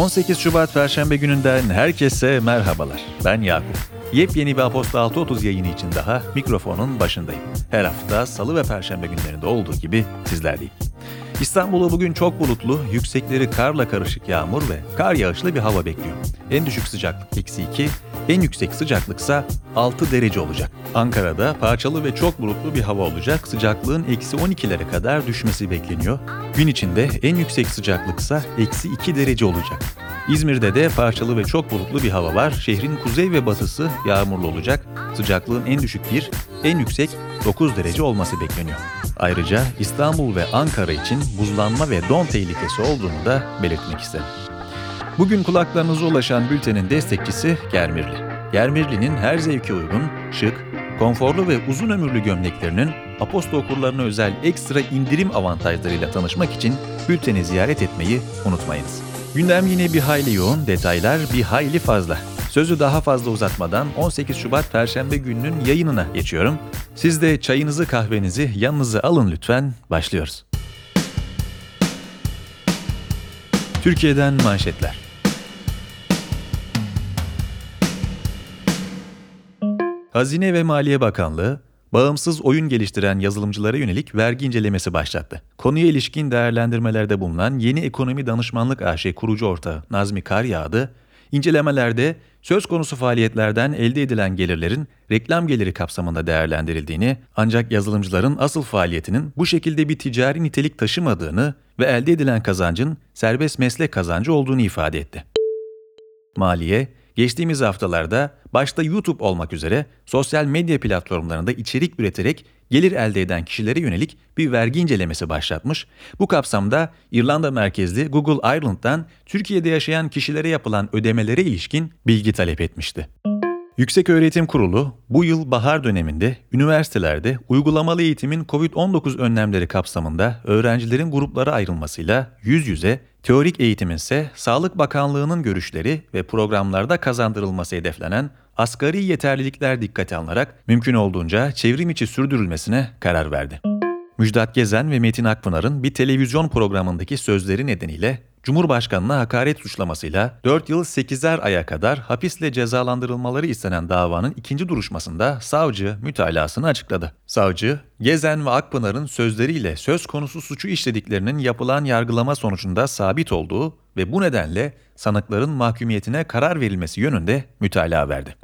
18 Şubat Perşembe gününden herkese merhabalar. Ben Yakup. Yepyeni bir Aposta 6.30 yayını için daha mikrofonun başındayım. Her hafta salı ve perşembe günlerinde olduğu gibi sizlerleyim. İstanbul'u bugün çok bulutlu, yüksekleri karla karışık yağmur ve kar yağışlı bir hava bekliyor. En düşük sıcaklık eksi 2, en yüksek sıcaklıksa 6 derece olacak. Ankara'da parçalı ve çok bulutlu bir hava olacak. Sıcaklığın eksi 12'lere kadar düşmesi bekleniyor. Gün içinde en yüksek sıcaklıksa eksi 2 derece olacak. İzmir'de de parçalı ve çok bulutlu bir hava var. Şehrin kuzey ve batısı yağmurlu olacak. Sıcaklığın en düşük 1, en yüksek 9 derece olması bekleniyor. Ayrıca İstanbul ve Ankara için buzlanma ve don tehlikesi olduğunu da belirtmek isterim. Bugün kulaklarınıza ulaşan bültenin destekçisi Germirli. Germirli'nin her zevke uygun, şık, konforlu ve uzun ömürlü gömleklerinin Aposto okurlarına özel ekstra indirim avantajlarıyla tanışmak için bülteni ziyaret etmeyi unutmayınız. Gündem yine bir hayli yoğun, detaylar bir hayli fazla. Sözü daha fazla uzatmadan 18 Şubat Perşembe gününün yayınına geçiyorum. Siz de çayınızı kahvenizi yanınıza alın lütfen. Başlıyoruz. Türkiye'den manşetler. Hazine ve Maliye Bakanlığı, bağımsız oyun geliştiren yazılımcılara yönelik vergi incelemesi başlattı. Konuya ilişkin değerlendirmelerde bulunan Yeni Ekonomi Danışmanlık AŞ kurucu ortağı Nazmi Karyağdı, incelemelerde söz konusu faaliyetlerden elde edilen gelirlerin reklam geliri kapsamında değerlendirildiğini, ancak yazılımcıların asıl faaliyetinin bu şekilde bir ticari nitelik taşımadığını ve elde edilen kazancın serbest meslek kazancı olduğunu ifade etti. Maliye, geçtiğimiz haftalarda başta YouTube olmak üzere sosyal medya platformlarında içerik üreterek gelir elde eden kişilere yönelik bir vergi incelemesi başlatmış. Bu kapsamda İrlanda merkezli Google Ireland'dan Türkiye'de yaşayan kişilere yapılan ödemelere ilişkin bilgi talep etmişti. Yüksek Kurulu bu yıl bahar döneminde üniversitelerde uygulamalı eğitimin COVID-19 önlemleri kapsamında öğrencilerin gruplara ayrılmasıyla yüz yüze, teorik eğitimin ise Sağlık Bakanlığı'nın görüşleri ve programlarda kazandırılması hedeflenen asgari yeterlilikler dikkate alınarak mümkün olduğunca çevrim içi sürdürülmesine karar verdi. Müjdat Gezen ve Metin Akpınar'ın bir televizyon programındaki sözleri nedeniyle Cumhurbaşkanına hakaret suçlamasıyla 4 yıl 8'er aya kadar hapisle cezalandırılmaları istenen davanın ikinci duruşmasında savcı mütalasını açıkladı. Savcı, Gezen ve Akpınar'ın sözleriyle söz konusu suçu işlediklerinin yapılan yargılama sonucunda sabit olduğu ve bu nedenle sanıkların mahkumiyetine karar verilmesi yönünde mütalaa verdi.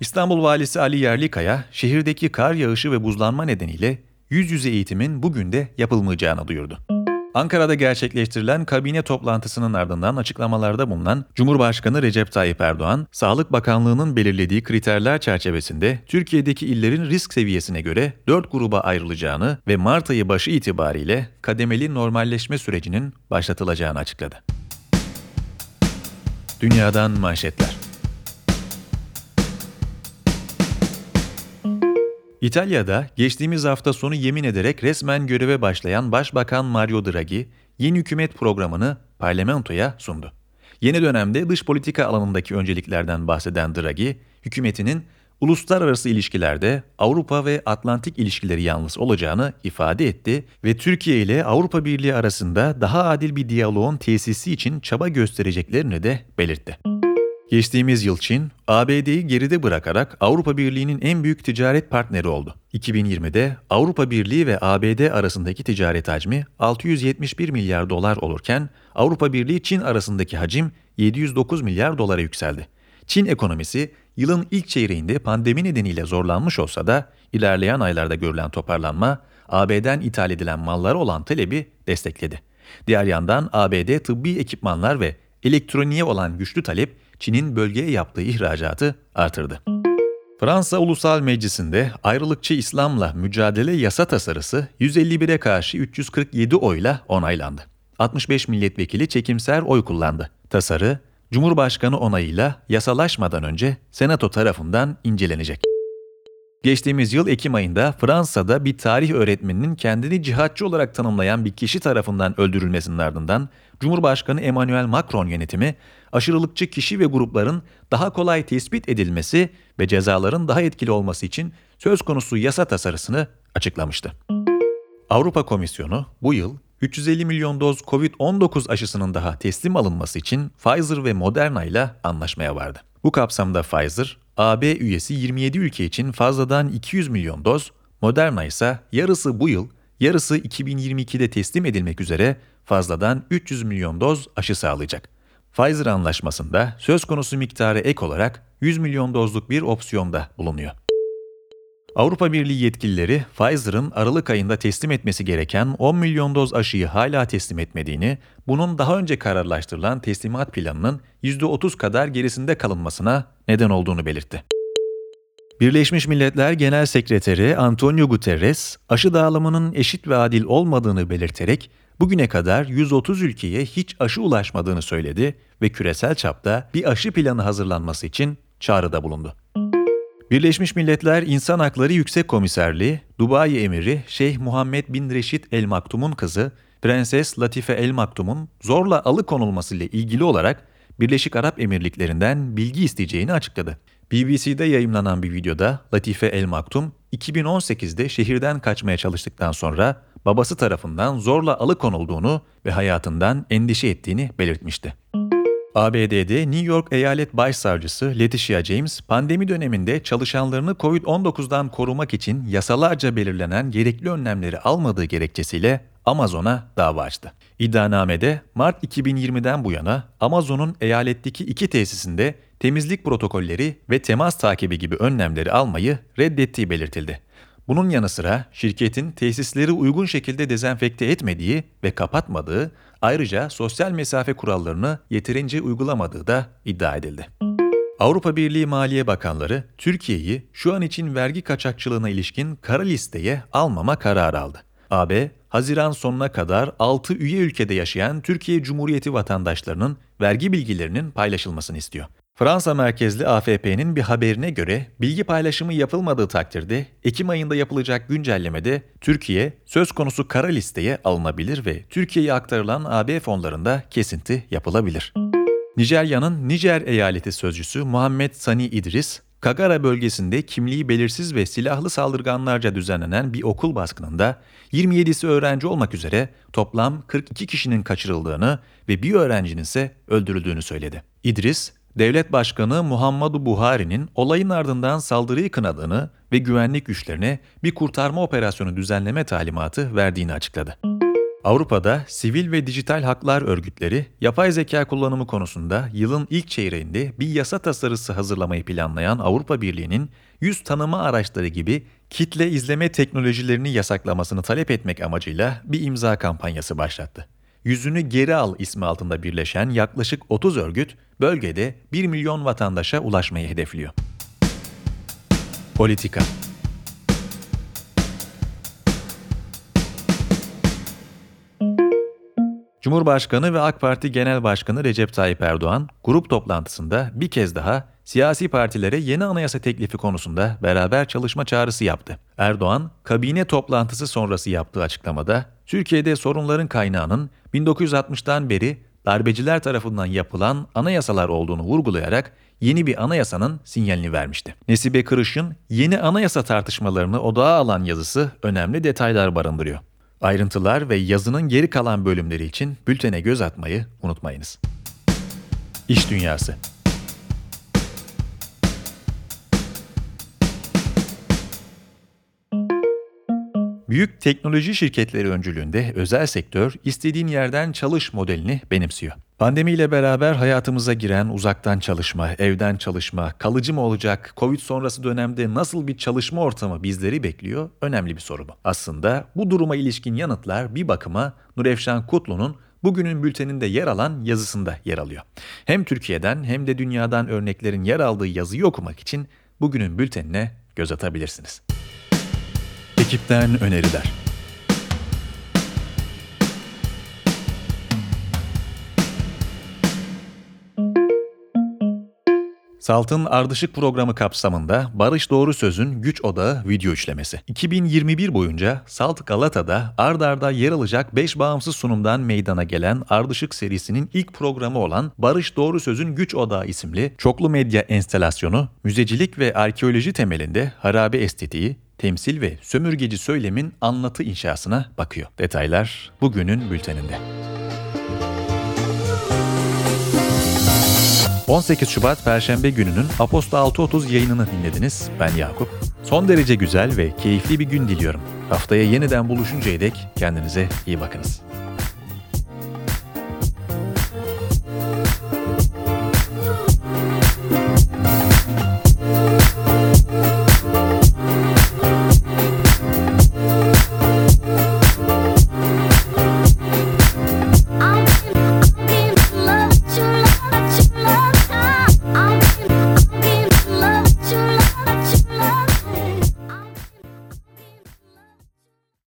İstanbul Valisi Ali Yerlikaya, şehirdeki kar yağışı ve buzlanma nedeniyle yüz yüze eğitimin bugün de yapılmayacağını duyurdu. Ankara'da gerçekleştirilen kabine toplantısının ardından açıklamalarda bulunan Cumhurbaşkanı Recep Tayyip Erdoğan, Sağlık Bakanlığı'nın belirlediği kriterler çerçevesinde Türkiye'deki illerin risk seviyesine göre 4 gruba ayrılacağını ve Mart ayı başı itibariyle kademeli normalleşme sürecinin başlatılacağını açıkladı. Dünyadan manşetler. İtalya'da geçtiğimiz hafta sonu yemin ederek resmen göreve başlayan Başbakan Mario Draghi, yeni hükümet programını parlamentoya sundu. Yeni dönemde dış politika alanındaki önceliklerden bahseden Draghi, hükümetinin uluslararası ilişkilerde Avrupa ve Atlantik ilişkileri yalnız olacağını ifade etti ve Türkiye ile Avrupa Birliği arasında daha adil bir diyaloğun tesisi için çaba göstereceklerini de belirtti. Geçtiğimiz yıl Çin, ABD'yi geride bırakarak Avrupa Birliği'nin en büyük ticaret partneri oldu. 2020'de Avrupa Birliği ve ABD arasındaki ticaret hacmi 671 milyar dolar olurken Avrupa Birliği Çin arasındaki hacim 709 milyar dolara yükseldi. Çin ekonomisi yılın ilk çeyreğinde pandemi nedeniyle zorlanmış olsa da ilerleyen aylarda görülen toparlanma AB'den ithal edilen mallara olan talebi destekledi. Diğer yandan ABD tıbbi ekipmanlar ve elektroniğe olan güçlü talep Çin'in bölgeye yaptığı ihracatı artırdı. Fransa Ulusal Meclisi'nde ayrılıkçı İslam'la mücadele yasa tasarısı 151'e karşı 347 oyla onaylandı. 65 milletvekili çekimser oy kullandı. Tasarı, Cumhurbaşkanı onayıyla yasalaşmadan önce Senato tarafından incelenecek. Geçtiğimiz yıl Ekim ayında Fransa'da bir tarih öğretmeninin kendini cihatçı olarak tanımlayan bir kişi tarafından öldürülmesinin ardından Cumhurbaşkanı Emmanuel Macron yönetimi aşırılıkçı kişi ve grupların daha kolay tespit edilmesi ve cezaların daha etkili olması için söz konusu yasa tasarısını açıklamıştı. Avrupa Komisyonu bu yıl 350 milyon doz COVID-19 aşısının daha teslim alınması için Pfizer ve Moderna ile anlaşmaya vardı. Bu kapsamda Pfizer, AB üyesi 27 ülke için fazladan 200 milyon doz, Moderna ise yarısı bu yıl, yarısı 2022'de teslim edilmek üzere fazladan 300 milyon doz aşı sağlayacak. Pfizer anlaşmasında söz konusu miktarı ek olarak 100 milyon dozluk bir opsiyonda bulunuyor. Avrupa Birliği yetkilileri Pfizer'ın Aralık ayında teslim etmesi gereken 10 milyon doz aşıyı hala teslim etmediğini, bunun daha önce kararlaştırılan teslimat planının %30 kadar gerisinde kalınmasına neden olduğunu belirtti. Birleşmiş Milletler Genel Sekreteri Antonio Guterres, aşı dağılımının eşit ve adil olmadığını belirterek bugüne kadar 130 ülkeye hiç aşı ulaşmadığını söyledi ve küresel çapta bir aşı planı hazırlanması için çağrıda bulundu. Birleşmiş Milletler İnsan Hakları Yüksek Komiserliği, Dubai Emiri Şeyh Muhammed bin Reşit El Maktum'un kızı Prenses Latife El Maktum'un zorla alıkonulmasıyla ilgili olarak Birleşik Arap Emirlikleri'nden bilgi isteyeceğini açıkladı. BBC'de yayımlanan bir videoda Latife El Maktum, 2018'de şehirden kaçmaya çalıştıktan sonra babası tarafından zorla alıkonulduğunu ve hayatından endişe ettiğini belirtmişti. ABD'de New York Eyalet Başsavcısı Letitia James, pandemi döneminde çalışanlarını COVID-19'dan korumak için yasalarca belirlenen gerekli önlemleri almadığı gerekçesiyle Amazon'a dava açtı. İddianamede Mart 2020'den bu yana Amazon'un eyaletteki iki tesisinde temizlik protokolleri ve temas takibi gibi önlemleri almayı reddettiği belirtildi. Bunun yanı sıra şirketin tesisleri uygun şekilde dezenfekte etmediği ve kapatmadığı, ayrıca sosyal mesafe kurallarını yeterince uygulamadığı da iddia edildi. Avrupa Birliği Maliye Bakanları Türkiye'yi şu an için vergi kaçakçılığına ilişkin kara listeye almama kararı aldı. AB, Haziran sonuna kadar 6 üye ülkede yaşayan Türkiye Cumhuriyeti vatandaşlarının vergi bilgilerinin paylaşılmasını istiyor. Fransa merkezli AFP'nin bir haberine göre bilgi paylaşımı yapılmadığı takdirde Ekim ayında yapılacak güncellemede Türkiye söz konusu kara listeye alınabilir ve Türkiye'ye aktarılan AB fonlarında kesinti yapılabilir. Nijerya'nın Nijer eyaleti sözcüsü Muhammed Sani İdris, Kagara bölgesinde kimliği belirsiz ve silahlı saldırganlarca düzenlenen bir okul baskınında 27'si öğrenci olmak üzere toplam 42 kişinin kaçırıldığını ve bir öğrencinin ise öldürüldüğünü söyledi. İdris, Devlet Başkanı Muhammadu Buhari'nin olayın ardından saldırıyı kınadığını ve güvenlik güçlerine bir kurtarma operasyonu düzenleme talimatı verdiğini açıkladı. Avrupa'da sivil ve dijital haklar örgütleri yapay zeka kullanımı konusunda yılın ilk çeyreğinde bir yasa tasarısı hazırlamayı planlayan Avrupa Birliği'nin yüz tanıma araçları gibi kitle izleme teknolojilerini yasaklamasını talep etmek amacıyla bir imza kampanyası başlattı. Yüzünü Geri Al ismi altında birleşen yaklaşık 30 örgüt bölgede 1 milyon vatandaşa ulaşmayı hedefliyor. Politika Cumhurbaşkanı ve AK Parti Genel Başkanı Recep Tayyip Erdoğan, grup toplantısında bir kez daha siyasi partilere yeni anayasa teklifi konusunda beraber çalışma çağrısı yaptı. Erdoğan, kabine toplantısı sonrası yaptığı açıklamada, Türkiye'de sorunların kaynağının 1960'tan beri darbeciler tarafından yapılan anayasalar olduğunu vurgulayarak yeni bir anayasanın sinyalini vermişti. Nesibe Kırış'ın yeni anayasa tartışmalarını odağa alan yazısı önemli detaylar barındırıyor. Ayrıntılar ve yazının geri kalan bölümleri için bültene göz atmayı unutmayınız. İş Dünyası Büyük teknoloji şirketleri öncülüğünde özel sektör istediğin yerden çalış modelini benimsiyor. Pandemiyle beraber hayatımıza giren uzaktan çalışma, evden çalışma, kalıcı mı olacak, Covid sonrası dönemde nasıl bir çalışma ortamı bizleri bekliyor? Önemli bir soru bu. Aslında bu duruma ilişkin yanıtlar bir bakıma Nurefşan Kutlu'nun bugünün bülteninde yer alan yazısında yer alıyor. Hem Türkiye'den hem de dünyadan örneklerin yer aldığı yazıyı okumak için bugünün bültenine göz atabilirsiniz. Ekipten öneriler. Salt'ın Ardışık programı kapsamında Barış Doğru Söz'ün Güç Odağı video işlemesi. 2021 boyunca Salt Galata'da ard arda yer alacak 5 bağımsız sunumdan meydana gelen Ardışık serisinin ilk programı olan Barış Doğru Söz'ün Güç Odağı isimli çoklu medya enstelasyonu, müzecilik ve arkeoloji temelinde harabe estetiği, temsil ve sömürgeci söylemin anlatı inşasına bakıyor. Detaylar bugünün bülteninde. 18 Şubat Perşembe gününün Aposta 6.30 yayınını dinlediniz. Ben Yakup. Son derece güzel ve keyifli bir gün diliyorum. Haftaya yeniden buluşuncaya dek kendinize iyi bakınız.